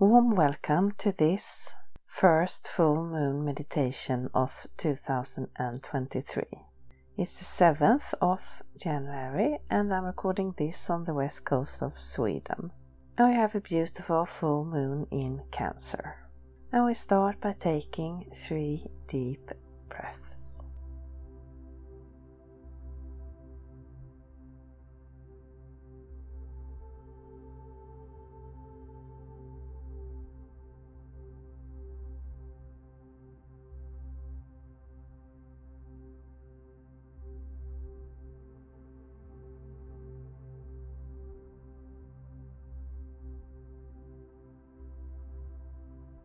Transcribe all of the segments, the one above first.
Warm welcome to this first full moon meditation of 2023. It's the 7th of January and I'm recording this on the west coast of Sweden. I have a beautiful full moon in Cancer. And we start by taking three deep breaths.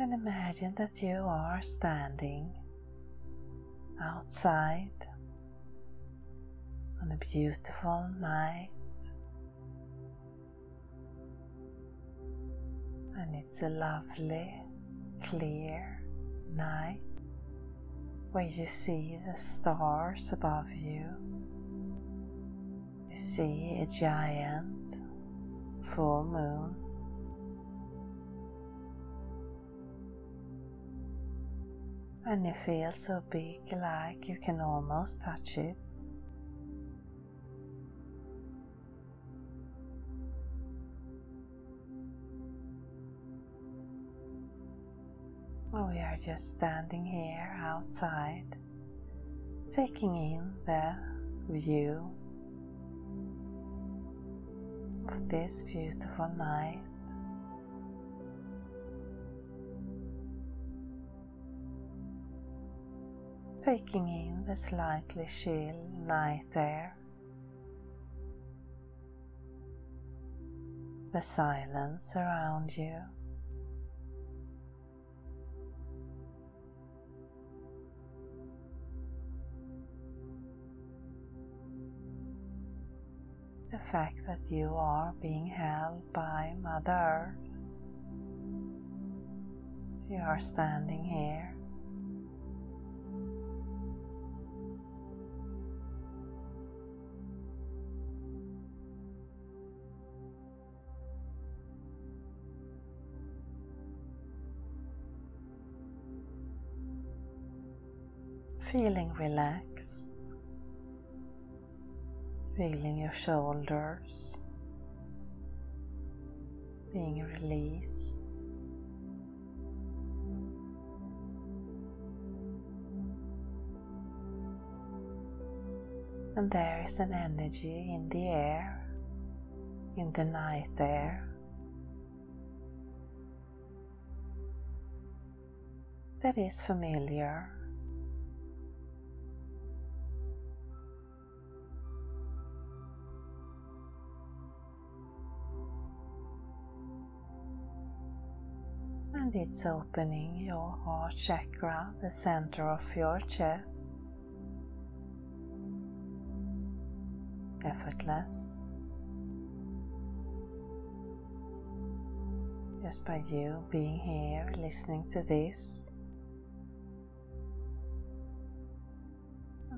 And imagine that you are standing outside on a beautiful night. And it's a lovely, clear night where you see the stars above you. You see a giant full moon and it feels so big like you can almost touch it. we are just standing here outside, taking in the view of this beautiful night. Taking in the slightly chill night air, the silence around you. The fact that you are being held by Mother Earth. So you are standing here feeling relaxed, feeling your shoulders being released. And there is an energy in the air, in the night air. That is familiar and it's opening your heart chakra, the center of your chest. Effortless. just by you being here listening to this.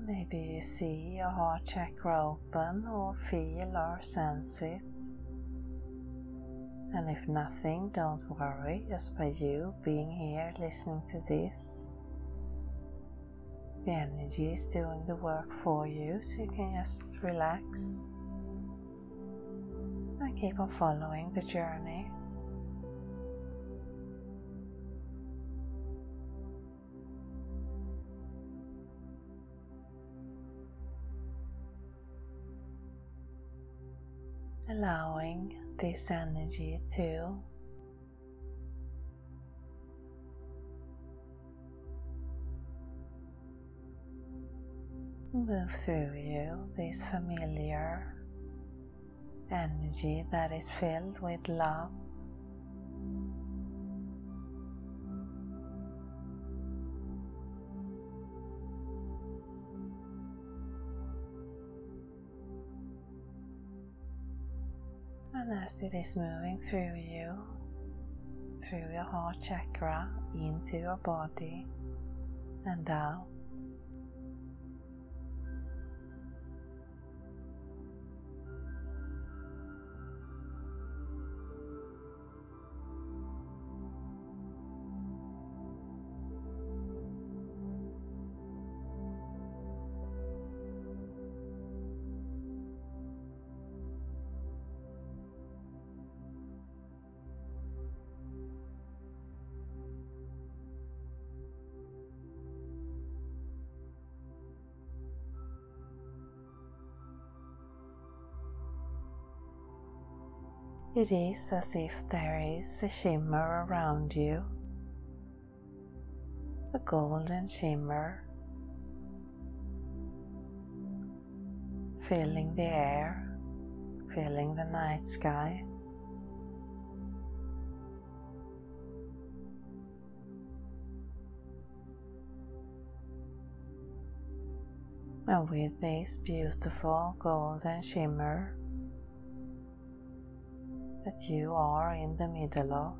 Maybe you see your heart chakra open or feel or sense it. And if nothing, don't worry, just by you being here listening to this. The energy is doing the work for you, so you can just relax and keep on following the journey. Allowing this energy to move through you, this familiar energy that is filled with love. And as it is moving through you, through your heart chakra, into your body and out, It is as if there is a shimmer around you, a golden shimmer. Filling the air, filling the night sky. And with this beautiful golden shimmer, that you are in the middle of.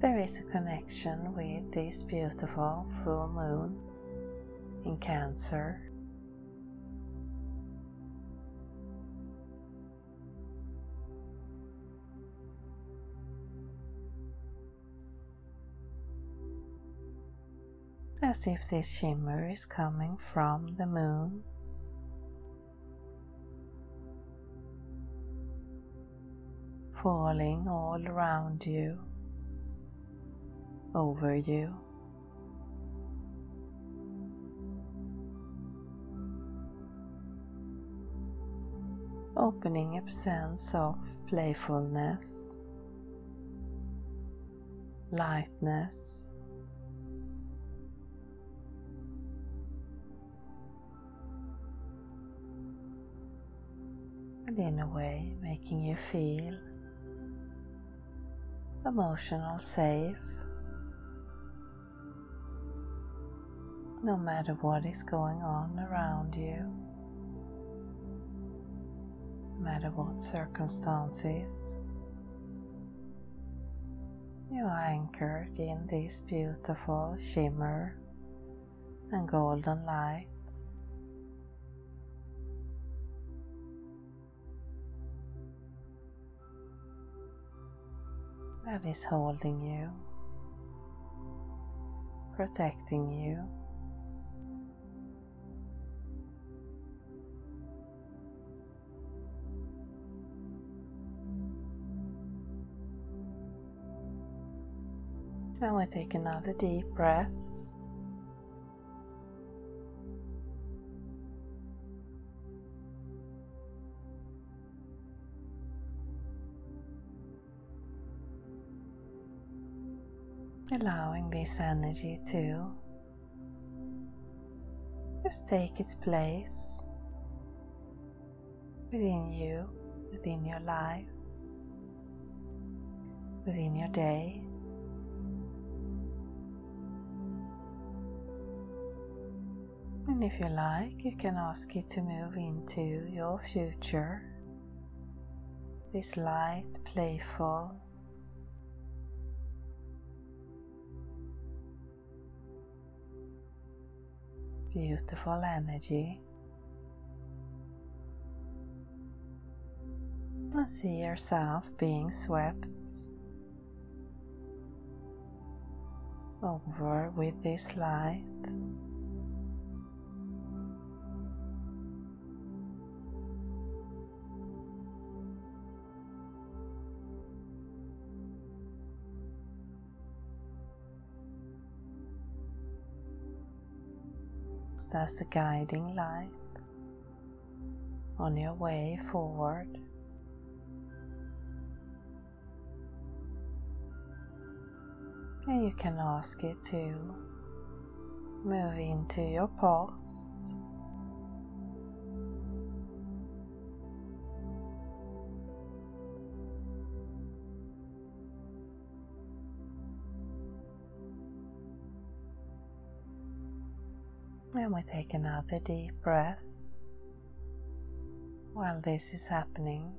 There is a connection with this beautiful full moon in Cancer. As if this shimmer is coming from the moon. Falling all around you, over you. Opening a sense of playfulness, lightness, in a way making you feel emotional safe no matter what is going on around you, no matter what circumstances. You are anchored in this beautiful shimmer and golden light. That is holding you, protecting you. Now we take another deep breath. Allowing this energy to just take its place within you, within your life, within your day. And if you like, you can ask it to move into your future. This light, playful, beautiful energy. And see yourself being swept over with this light. As a guiding light on your way forward. And you can ask it to move into your past. We take another deep breath while this is happening.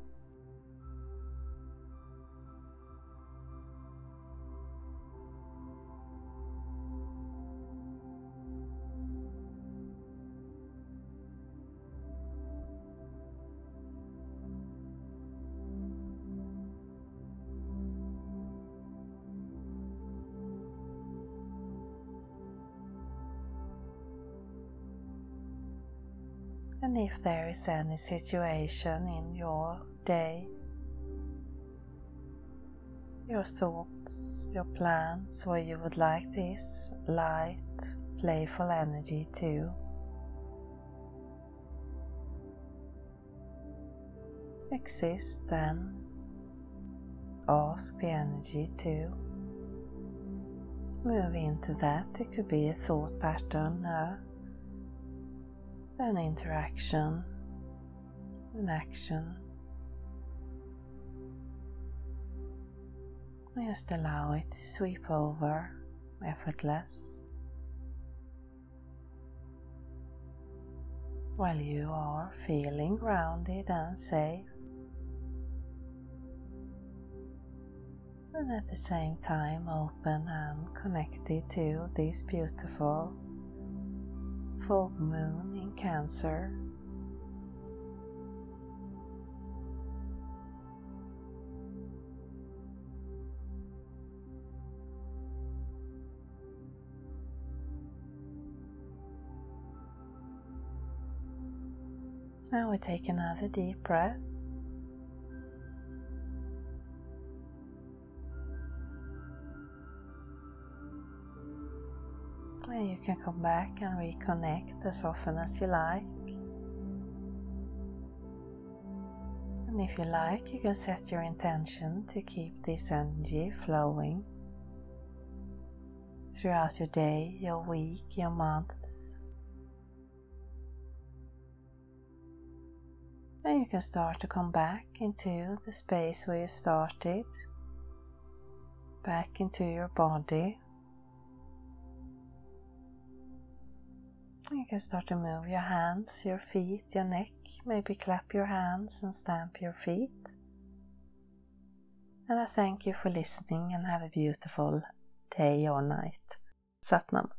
And if there is any situation in your day, your thoughts, your plans, where you would like this light, playful energy to exist, then ask the energy to move into that. It could be a thought pattern, a an interaction, an action. Just allow it to sweep over effortless while you are feeling grounded and safe. And at the same time, open and connected to this beautiful full moon in Cancer. Now we take another deep breath. And you can come back and reconnect as often as you like. And if you like, you can set your intention to keep this energy flowing throughout your day, your week, your month. And you can start to come back into the space where you started, back into your body. You can start to move your hands, your feet, your neck, maybe clap your hands and stamp your feet. And I thank you for listening and have a beautiful day or night. Satnam.